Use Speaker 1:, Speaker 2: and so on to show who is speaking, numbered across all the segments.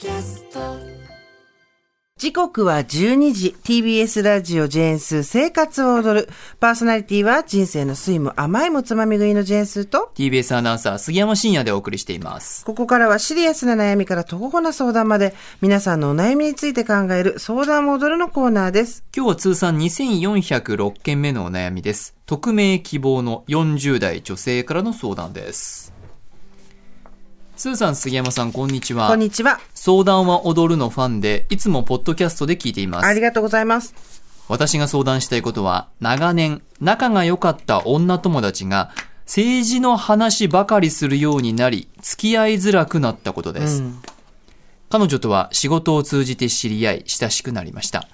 Speaker 1: キャスト
Speaker 2: 時刻は12時 TBS ラジオジェーンスー生活を踊るパーソナリティは人生の酸いも甘いもつまみ食いのジェーンスーと
Speaker 3: TBS アナウンサー杉山真也でお送りしています。
Speaker 2: ここからはシリアスな悩みから徒歩な相談まで皆さんのお悩みについて考える相談を踊るのコーナーです
Speaker 3: 今日は通算2406件目のお悩みです。匿名希望の40代女性からの相談です。スーさん、杉山さん、こんにちは。
Speaker 2: こんにちは
Speaker 3: 相談は踊るのファンで、いつもポッドキャストで聞いています。
Speaker 2: ありがとうございます
Speaker 3: 私が相談したいことは、長年、仲が良かった女友達が、政治の話ばかりするようになり、付き合いづらくなったことです。彼女とは仕事を通じて知り合い、親しくなりました。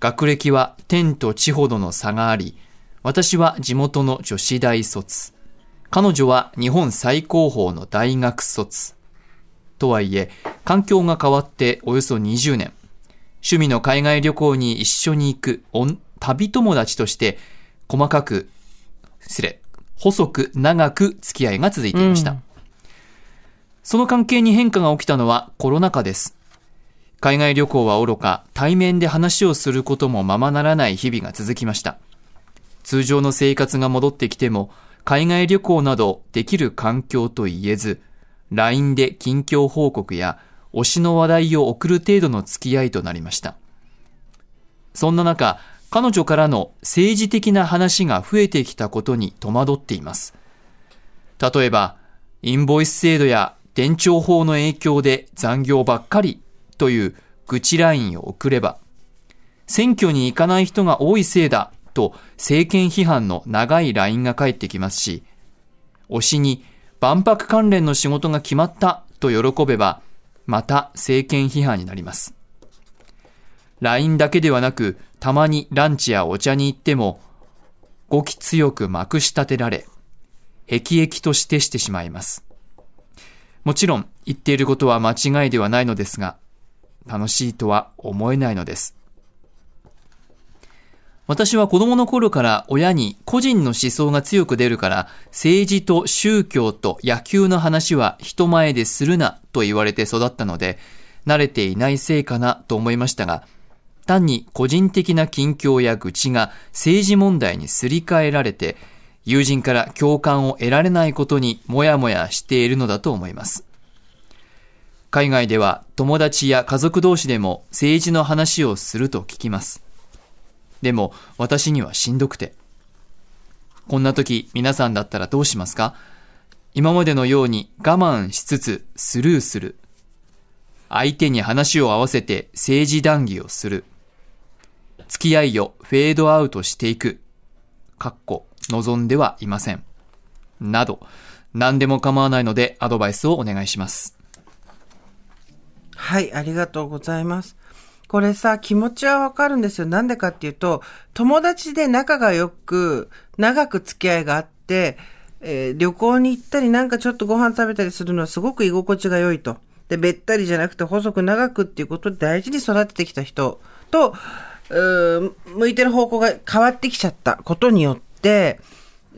Speaker 3: 学歴は天と地ほどの差があり、私は地元の女子大卒。彼女は日本最高峰の大学卒。とはいえ、環境が変わっておよそ20年。趣味の海外旅行に一緒に行く旅友達として、細かく、失礼、細く長く付き合いが続いていました。その関係に変化が起きたのはコロナ禍です。海外旅行は愚か、対面で話をすることもままならない日々が続きました。通常の生活が戻ってきても、海外旅行などできる環境と言えず、LINE で近況報告や推しの話題を送る程度の付き合いとなりました。そんな中、彼女からの政治的な話が増えてきたことに戸惑っています。例えば、インボイス制度や伝承法の影響で残業ばっかりという愚痴ラインを送れば、選挙に行かない人が多いせいだと政権批判の長いラインが返ってきますし、推しに万博関連の仕事が決まったと喜べば、また政権批判になります。LINE だけではなく、たまにランチやお茶に行っても、語気強くまくし立てられ、辟易としてしてしまいます。もちろん、言っていることは間違いではないのですが、楽しいとは思えないのです。私は子供の頃から親に個人の思想が強く出るから政治と宗教と野球の話は人前でするなと言われて育ったので慣れていないせいかなと思いましたが単に個人的な近況や愚痴が政治問題にすり替えられて友人から共感を得られないことにもやもやしているのだと思います。海外では友達や家族同士でも政治の話をすると聞きます。でも私にはしんどくて。こんな時皆さんだったらどうしますか？今までのように我慢しつつスルーする。相手に話を合わせて政治談義をする。付き合いをフェードアウトしていく。かっこ望んではいません。など、何でも構わないのでアドバイスをお願いします。
Speaker 2: はいありがとうございますこれさ、気持ちはわかるんですよ。なんでかっていうと、友達で仲が良く、長く付き合いがあって、えー旅行に行ったりなんかちょっとご飯食べたりするのはすごく居心地が良いと。で、べったりじゃなくて細く長くっていうことで大事に育ててきた人と、う向いてる方向が変わってきちゃったことによって、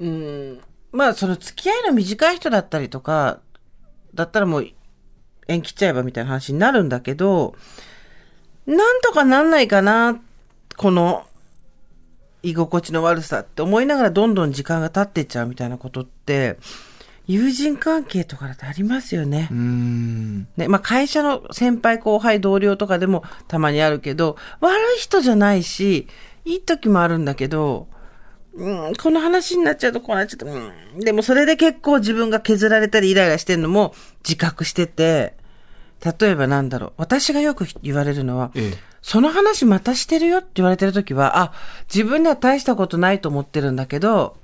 Speaker 2: うん、まあその付き合いの短い人だったりとか、だったらもう縁切っちゃえばみたいな話になるんだけど、なんとかなんないかな、この居心地の悪さって思いながらどんどん時間が経っていっちゃうみたいなことって、友人関係とかだとありますよね。ね、まあ会社の先輩後輩同僚とかでもたまにあるけど、悪い人じゃないし、いい時もあるんだけど、うん、この話になっちゃうとこうなっちゃうと、うん、でもそれで結構自分が削られたりイライラしてるのも自覚してて、例えばなんだろう、私がよく言われるのは、
Speaker 3: ええ。
Speaker 2: その話またしてるよって言われてるときは、あ、自分では大したことないと思ってるんだけど、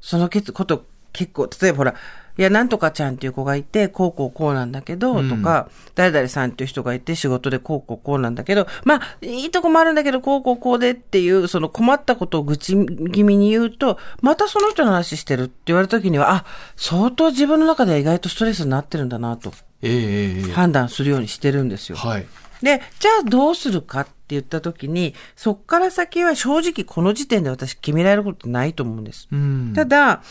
Speaker 2: そのけこと結構、例えばほら、いや、なんとかちゃんっていう子がいて、こうこうこうなんだけど、とか、誰々さんっていう人がいて、仕事でこうこうこうなんだけど、まあ、いいとこもあるんだけど、こうこうこうでっていう、その困ったことを愚痴気味に言うと、またその人の話してるって言われた時には、あ、相当自分の中では意外とストレスになってるんだなと、判断するようにしてるんですよ。
Speaker 3: はい。
Speaker 2: で、じゃあどうするかって言った時に、そっから先は正直この時点で私決められることないと思うんです。
Speaker 3: うん。
Speaker 2: ただ、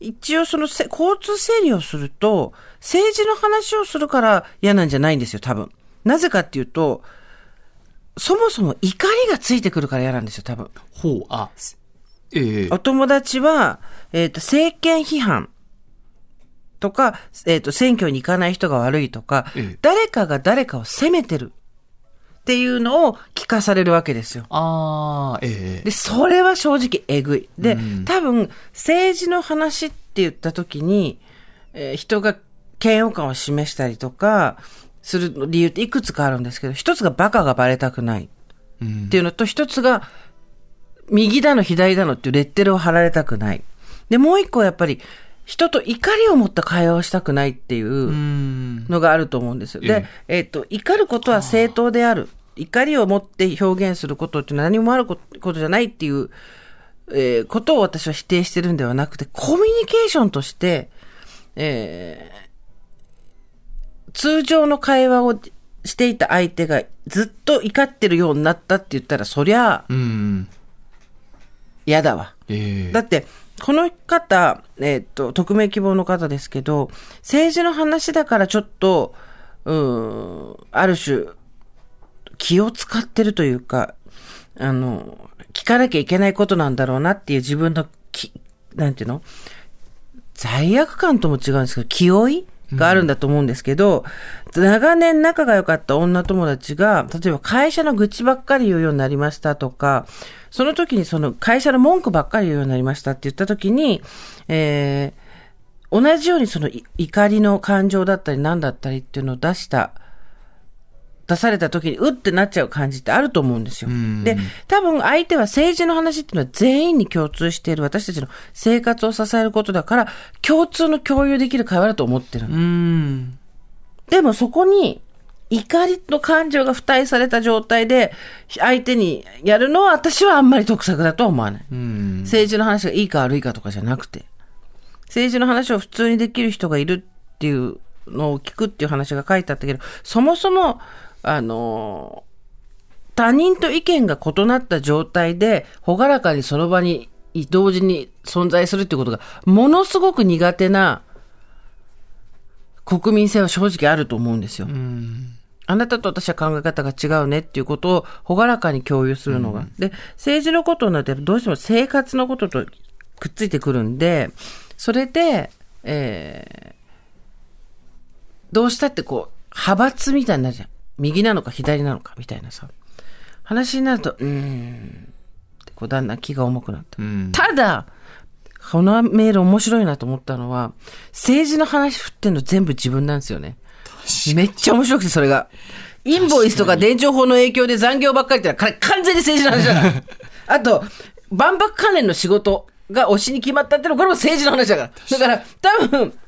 Speaker 2: 一応そのせ交通整理をすると、政治の話をするから嫌なんじゃないんですよ、多分。なぜかっていうと、そもそも怒りがついてくるから嫌なんですよ、多分。
Speaker 3: ほう、あ、すええ
Speaker 2: お友達は、えっ、と、政権批判とか、えっ、と、選挙に行かない人が悪いとか、
Speaker 3: ええ
Speaker 2: 誰かが誰かを責めてるっていうのを聞かされるわけですよ。
Speaker 3: ああ、ええ
Speaker 2: で、それは正直えぐい。で、
Speaker 3: うん
Speaker 2: 多分、政治の話って言った時に、えー人が嫌悪感を示したりとか、する理由っていくつかあるんですけど、一つがバカがバレたくない
Speaker 3: うん
Speaker 2: っていうのと、一つが、右だの左だのっていうレッテルを貼られたくない。で、もう一個はやっぱり、人と怒りを持った会話をしたくないっていう
Speaker 3: うん。
Speaker 2: のがあると思うんですよ。で、えっ、と、怒ることは正当である。怒りを持って表現することって何もあることじゃないっていう、えーことを私は否定してるんではなくて、コミュニケーションとして、えー通常の会話をしていた相手がずっと怒ってるようになったって言ったら、そりゃ
Speaker 3: うん。
Speaker 2: 嫌だわ。
Speaker 3: ええ
Speaker 2: だって、この方、えっ、と、匿名希望の方ですけど、政治の話だからちょっと、うーん、ある種、気を使ってるというか、あの、聞かなきゃいけないことなんだろうなっていう自分のき、なんていうの？罪悪感とも違うんですけど、気負い？があるんだと思うんですけど、長年仲が良かった女友達が、例えば会社の愚痴ばっかり言うようになりましたとか、その時にその会社の文句ばっかり言うようになりましたって言った時に、えー、同じようにその怒りの感情だったり何だったりっていうのを出した、出された時にうってなっちゃう感じってあると思うんですよ。
Speaker 3: ん
Speaker 2: で、多分相手は政治の話っていうのは全員に共通している私たちの生活を支えることだから、共通の共有できる会話だと思ってる。でもそこに怒りの感情が付帯された状態で相手にやるのは私はあんまり得策だとは思わない。
Speaker 3: うん。
Speaker 2: 政治の話がいいか悪いかとかじゃなくて、政治の話を普通にできる人がいるっていうのを聞くっていう話が書いてあったけど、そもそも、あの、他人と意見が異なった状態で、ほがらかにその場に同時に存在するっていうことが、ものすごく苦手な国民性は正直あると思うんですよ。
Speaker 3: うん。
Speaker 2: あなたと私は考え方が違うねっていうことをほがらかに共有するのが。で、政治のことになってどうしても生活のこととくっついてくるんで、それで、えーどうしたってこう、派閥みたいになるじゃん。右なのか左なのかみたいなさ。話になると、うーん。ってこうだんだん気が重くなった。
Speaker 3: うん。
Speaker 2: ただ、このメール面白いなと思ったのは、政治の話振ってんの全部自分なんですよね。めっちゃ面白くて、それが。インボイスとか電調法の影響で残業ばっかりってのは、これ完全に政治の話だから。あと、万博関連の仕事が推しに決まったってのは、これも政治の話だから。だから、多分、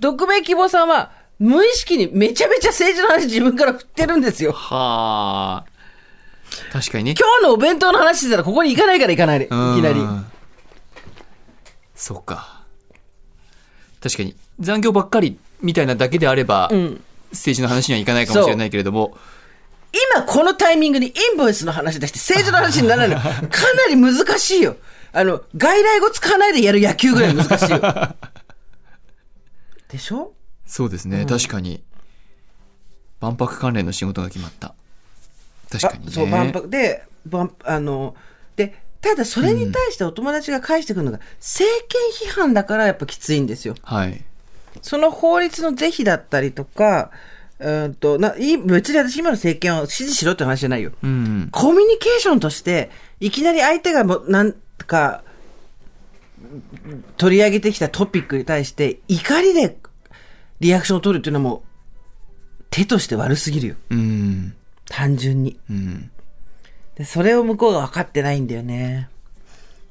Speaker 2: 匿名希望さんは、無意識にめちゃめちゃ政治の話自分から振ってるんですよ。
Speaker 3: はあ。確かにね。
Speaker 2: 今日のお弁当の話してたら、ここに行かないから行かないで。いきなり。
Speaker 3: うんそうか。確かに。残業ばっかりみたいなだけであれば、
Speaker 2: ん
Speaker 3: 政治の話にはいかないかもしれないけれども、
Speaker 2: 今このタイミングにインボイスの話出して政治の話にならないの。かなり難しいよ。あの、外来語使わないでやる野球ぐらい難しいよ。でしょ？
Speaker 3: そうですね、確かに。万博関連の仕事が決まった。確かにね。
Speaker 2: あそう、万博で、万あの、で、ただそれに対してお友達が返してくるのが、政権批判だからやっぱきついんですよ。
Speaker 3: はい。
Speaker 2: その法律の是非だったりとか、うーんと、な、い別に私今の政権を支持しろって話じゃないよ。
Speaker 3: うん。
Speaker 2: コミュニケーションとして、いきなり相手がもうなんか、取り上げてきたトピックに対して、怒りでリアクションを取るっていうのはもう、手として悪すぎるよ。
Speaker 3: うん。
Speaker 2: 単純に。
Speaker 3: うん。
Speaker 2: で、それを向こうが分かってないんだよね。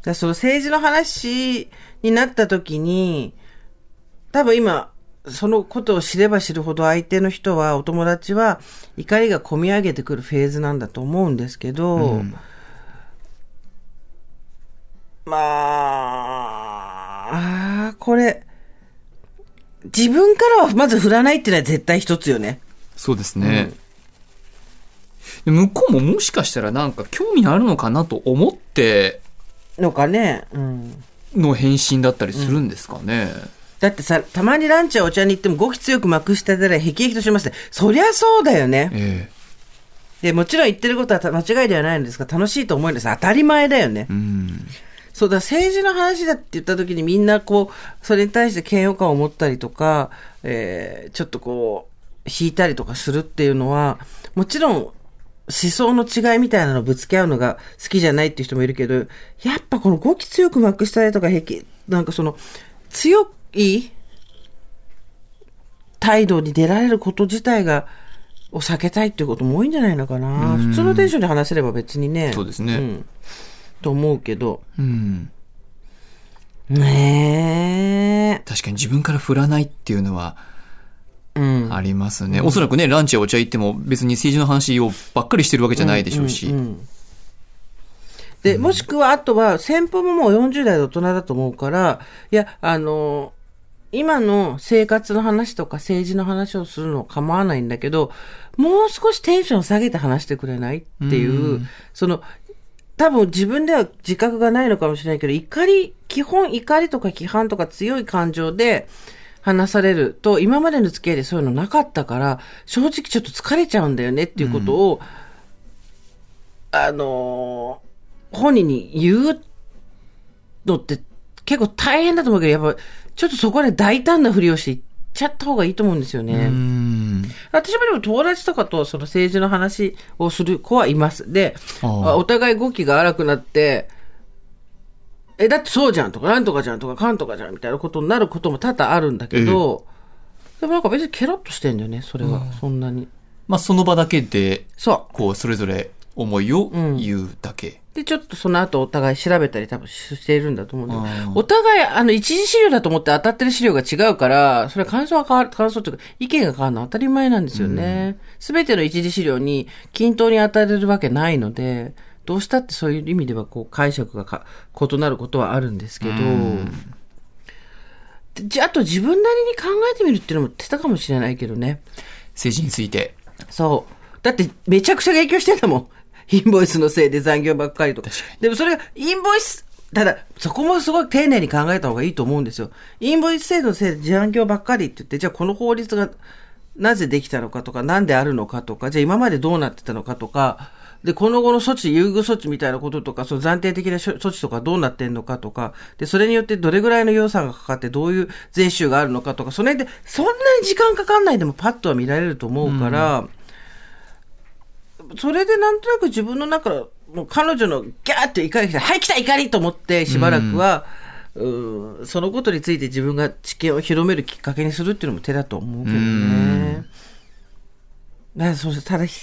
Speaker 2: らその政治の話になった時に、多分今、そのことを知れば知るほど相手の人は、お友達は怒りが込み上げてくるフェーズなんだと思うんですけど、
Speaker 3: うん
Speaker 2: まあ、これ、自分からはまず振らないっていうのは絶対一つよね。
Speaker 3: そうですね。で向こうももしかしたらなんか興味あるのかなと思って
Speaker 2: のかね。うん。
Speaker 3: の返信だったりするんですかね。
Speaker 2: だってさ、たまにランチやお茶に行っても語気強くまくしたてら、へきへきとしますね。そりゃそうだよね。
Speaker 3: え
Speaker 2: で、もちろん言ってることは間違いではないんですが、楽しいと思うんです。当たり前だよね
Speaker 3: え。うん。
Speaker 2: そうだ、政治の話だって言った時にみんなこう、それに対して嫌悪感を持ったりとか、えー、ちょっとこう、引いたりとかするっていうのは、もちろん、思想の違いみたいなのをぶつけ合うのが好きじゃないっていう人もいるけど、やっぱこの語気強くまくしたりとか、へき、なんかその、強い態度に出られること自体が、を避けたいっていうことも多いんじゃないのかな。普通のテンションで話せれば別にね。
Speaker 3: そうですね
Speaker 2: んと思うけど。
Speaker 3: うん。
Speaker 2: ね
Speaker 3: 確かに自分から振らないっていうのは
Speaker 2: え。うん。
Speaker 3: ありますね。おそらくね、ランチやお茶行っても別に政治の話をばっかりしてるわけじゃないでしょうし。
Speaker 2: んんで、もしくは、あとは、先方ももう40代で大人だと思うから、いや、あの、今の生活の話とか政治の話をするのは構わないんだけど、もう少しテンション下げて話してくれないっていう、
Speaker 3: うん
Speaker 2: その、多分自分では自覚がないのかもしれないけど、怒り、基本怒りとか規範とか強い感情で話されると、今までの付き合いでそういうのなかったから、正直ちょっと疲れちゃうんだよねっていうことを、あのー本人に言うのって結構大変だと思うけど、やっぱちょっとそこで大胆なふりをしてちゃった方がいいと思うんですよね。
Speaker 3: うん。
Speaker 2: 私もでも友達とかとその政治の話をする子はいます。で、お互い語気が荒くなって、え、だってそうじゃんとか、なんとかじゃんとか、かんとかじゃんみたいなことになることも多々あるんだけど、でもなんか別にケロッとしてんだよね、それは、そんなに。
Speaker 3: まあその場だけで、
Speaker 2: そう。
Speaker 3: こう、それぞれ思いを言うだけ。
Speaker 2: で、ちょっとその後お互い調べたり多分しているんだと思うんだけど、お互い、あの、一次資料だと思って当たってる資料が違うから、それは感想が変わる、感想というか、意見が変わるのは当たり前なんですよね。すべ、ての一次資料に均等に当たれるわけないので、どうしたってそういう意味では、こう、解釈がか異なることはあるんですけど、でじゃあ、あと自分なりに考えてみるっていうのも手たかもしれないけどね。
Speaker 3: 政治について。
Speaker 2: そう。だって、めちゃくちゃ影響してんだもん。インボイスのせいで残業ばっかりとか。でもそれが、インボイス、ただ、そこもすごい丁寧に考えた方がいいと思うんですよ。インボイス制度のせいで残業ばっかりって言って、じゃあこの法律がなぜできたのかとか、なんであるのかとか、じゃあ今までどうなってたのかとか、で、この後の措置、優遇措置みたいなこととか、その暫定的な措置とかどうなってんのかとか、で、それによってどれぐらいの予算がかかって、どういう税収があるのかとか、その辺で、そんなに時間かかんないでもパッとは見られると思うから、それでなんとなく自分の中の、彼女のギャーって怒りがはい、来た怒りと思ってしばらくは、うん、そのことについて自分が知見を広めるきっかけにするっていうのも手だと思うけどね。そうただ、ひ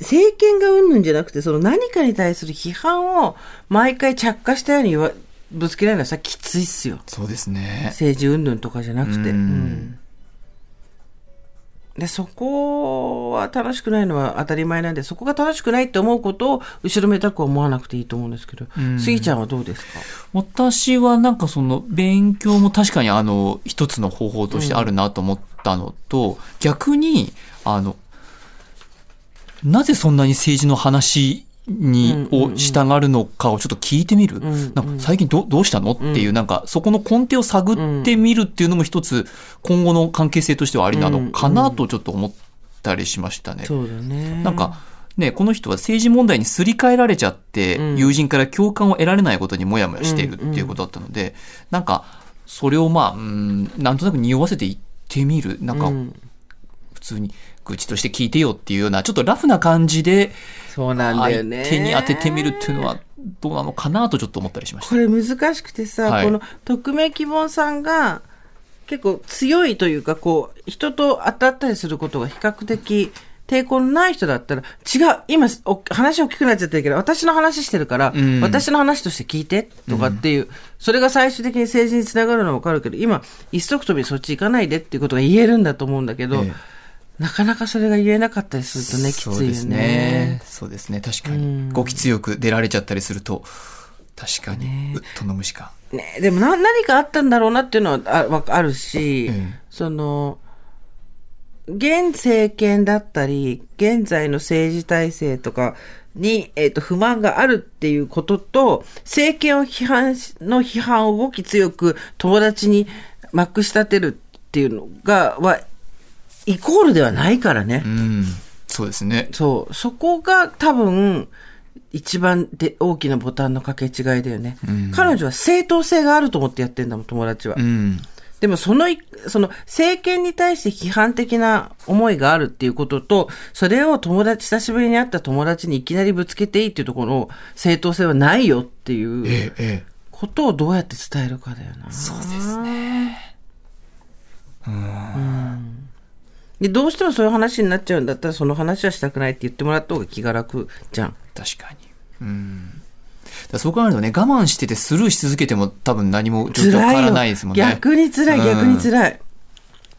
Speaker 2: 政権がうんぬんじゃなくて、その何かに対する批判を毎回着火したように言わぶつけられるのはさ、きついっすよ。
Speaker 3: そうですね。
Speaker 2: 政治云々とかじゃなくて。
Speaker 3: うん
Speaker 2: うんで、そこは楽しくないのは当たり前なんで、そこが楽しくないって思うことを後ろめたく思わなくていいと思うんですけど、スギちゃんはどうですか？
Speaker 3: 私はなんかその勉強も確かにあの一つの方法としてあるなと思ったのと、逆にあのなぜそんなに政治の話に、を従うのかをちょっと聞いてみる？最近どどうしたの？っていう、なんかそこの根底を探ってみるっていうのも一つ今後の関係性としてはありなのかなとちょっと思ったりしましたね。
Speaker 2: そうだね。
Speaker 3: なんか、ね、この人は政治問題にすり替えられちゃって、
Speaker 2: うん
Speaker 3: 友人から共感を得られないことにもやもやしているっていうことだったので、なんか、それをまあ、うん、なんとなく匂わせていってみる？なんか
Speaker 2: う、ん
Speaker 3: 普通に愚痴として聞いてよっていうような、ちょっとラフな感じで、
Speaker 2: そうなんだよね。
Speaker 3: 相手に当ててみるっていうのは、どうなのかなとちょっと思ったりしました。
Speaker 2: これ難しくてさ、
Speaker 3: はい
Speaker 2: この匿名希望さんが結構強いというか、こう、人と当たったりすることが比較的抵抗のない人だったら、違う、今、お話大きくなっちゃってるけど、私の話してるから、
Speaker 3: ん
Speaker 2: 私の話として聞いて、とかっていう、それが最終的に政治につながるのはわかるけど、今、一足飛びにそっち行かないでっていうことが言えるんだと思うんだけど、
Speaker 3: ええ
Speaker 2: なかなかそれが言えなかったりするとね、きついよ
Speaker 3: そうですね
Speaker 2: ね。。
Speaker 3: そうですね。確かに。語気強く出られちゃったりすると、確かに、うっとの虫か。
Speaker 2: ね、でもな何かあったんだろうなっていうのはあわあるし、
Speaker 3: ええ
Speaker 2: その、現政権だったり、現在の政治体制とかに、えっ、と、不満があるっていうことと、政権を批判し、の批判を動き強く友達にまくし立てるっていうのが、は、イコールではないからね。
Speaker 3: うん。そうですね。
Speaker 2: そう。そこが多分、一番で大きなボタンの掛け違いだよね。彼女は正当性があると思ってやってんだもん、友達は。
Speaker 3: うん。
Speaker 2: でもそのい、その政権に対して批判的な思いがあるっていうことと、それを友達、久しぶりに会った友達にいきなりぶつけていいっていうところの正当性はないよっていう
Speaker 3: ええ、ええ。
Speaker 2: ことをどうやって伝えるかだよな。
Speaker 3: そうですね。
Speaker 2: で、どうしてもそういう話になっちゃうんだったら、その話はしたくないって言ってもらった方が気が楽じゃん。
Speaker 3: 確かに。うん。だからそう考えるとね、我慢しててスルーし続けても多分何も状況変わらないですもんね。
Speaker 2: 逆に辛い、逆に
Speaker 3: い。
Speaker 2: 辛い。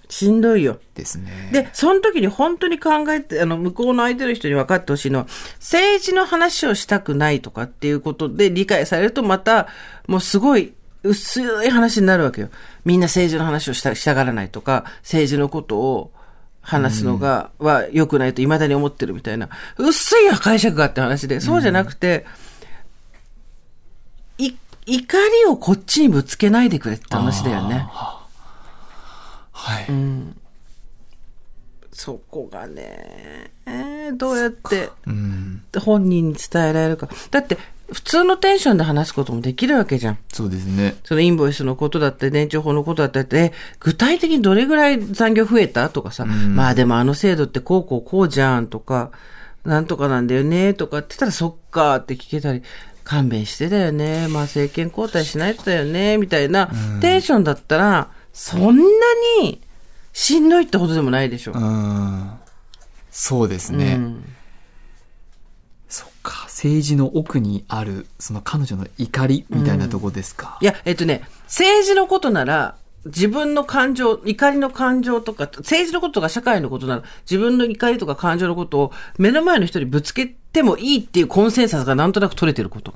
Speaker 2: しんどいよ。
Speaker 3: ですね。
Speaker 2: で、その時に本当に考えて、あの、向こうの相手の人に分かってほしいのは、政治の話をしたくないとかっていうことで理解されると、また、もうすごい、薄い話になるわけよ。みんな政治の話をしたしたがらないとか、政治のことを話すのが、は良くないと未だに思ってるみたいな、薄い解釈があって話で、そうじゃなくて、い、怒りをこっちにぶつけないでくれって話だよね。
Speaker 3: はい。
Speaker 2: そこがね、えーどうやって
Speaker 3: うん。
Speaker 2: 本人に伝えられるか。だって、普通のテンションで話すこともできるわけじゃん。
Speaker 3: そうですね。
Speaker 2: そのインボイスのことだって、年長法のことだって、え具体的にどれぐらい残業増えたとかさ、まあでもあの制度ってこうこうこうじゃんとか、なんとかなんだよねとかって言ったらそっかって聞けたり、勘弁してだよね。まあ政権交代しないとだよね。みたいなテンションだったら、そんなにしんどいってことでもないでしょ。
Speaker 3: うん。そうですね。
Speaker 2: うん。
Speaker 3: 政治の奥にある、その彼女の怒りみたいなとこですか？
Speaker 2: いや、えっとね、政治のことなら、自分の感情、怒りの感情とか、政治のこととか社会のことなら、自分の怒りとか感情のことを目の前の人にぶつけてもいいっていうコンセンサスがなんとなく取れてること。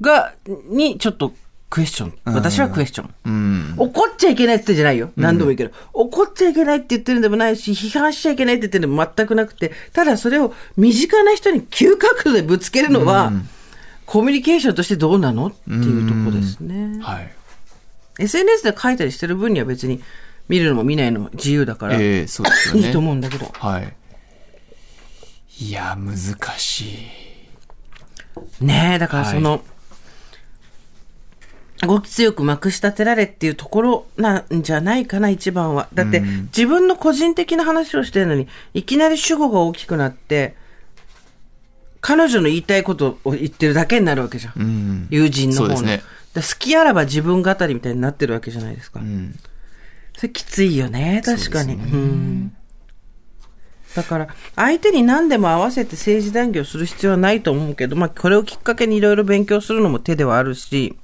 Speaker 2: が、にちょっとクエスチョン。私はクエスチョン。
Speaker 3: うん。
Speaker 2: 怒っちゃいけないって言ってんじゃないよ。何度も言うけど。怒っちゃいけないって言ってるんでもないし、批判しちゃいけないって言ってるんでも全くなくて、ただそれを身近な人に急角度でぶつけるのは、コミュニケーションとしてどうなのっていうとこですね。
Speaker 3: はい。
Speaker 2: SNS で書いたりしてる分には別に見るのも見ないのも自由だから、
Speaker 3: ええそうですよね。
Speaker 2: いいと思うんだけど。
Speaker 3: はい。いや、難しい。
Speaker 2: ねえ、だからその、動き強くまくし立てられっていうところなんじゃないかな、一番は。だって、自分の個人的な話をしてるのに、いきなり主語が大きくなって、彼女の言いたいことを言ってるだけになるわけじゃん。
Speaker 3: うん。
Speaker 2: 友人の方の。
Speaker 3: ね
Speaker 2: 好きあらば自分語りみたいになってるわけじゃないですか。
Speaker 3: うん。
Speaker 2: それきついよね、確かに。
Speaker 3: ね
Speaker 2: うんだから、相手に何でも合わせて政治談義をする必要はないと思うけど、まあ、これをきっかけにいろいろ勉強するのも手ではあるし、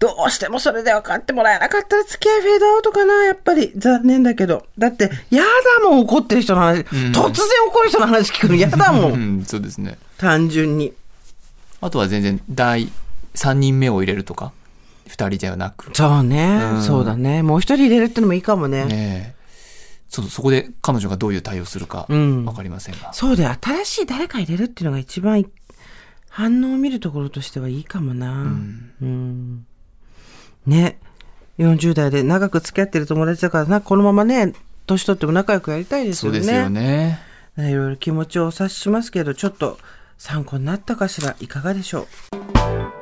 Speaker 2: どうしてもそれで分かってもらえなかったら付き合いフェードアウトかな、やっぱり。残念だけど。だって、やだもん、怒ってる人の話。突然怒る人の話聞くの嫌だも。
Speaker 3: うんん、そうですね。
Speaker 2: 単純に。
Speaker 3: あとは全然、第3人目を入れるとか、2人ではなく。
Speaker 2: そうね、
Speaker 3: うん
Speaker 2: そうだね。もう一人入れるってのもいいかもね。
Speaker 3: ねえ。ちょっとそこで彼女がどういう対応するか、
Speaker 2: うん
Speaker 3: わかりませんが。
Speaker 2: そうだよ。新しい誰か入れるっていうのが一番い反応を見るところとしてはいいかもな。うん。ね。40代で長く付き合ってる友達だからな、このままね、年取っても仲良くやりたいですよね。
Speaker 3: そうですよね。
Speaker 2: いろいろ気持ちをお察ししますけど、ちょっと参考になったかしらいかがでしょう？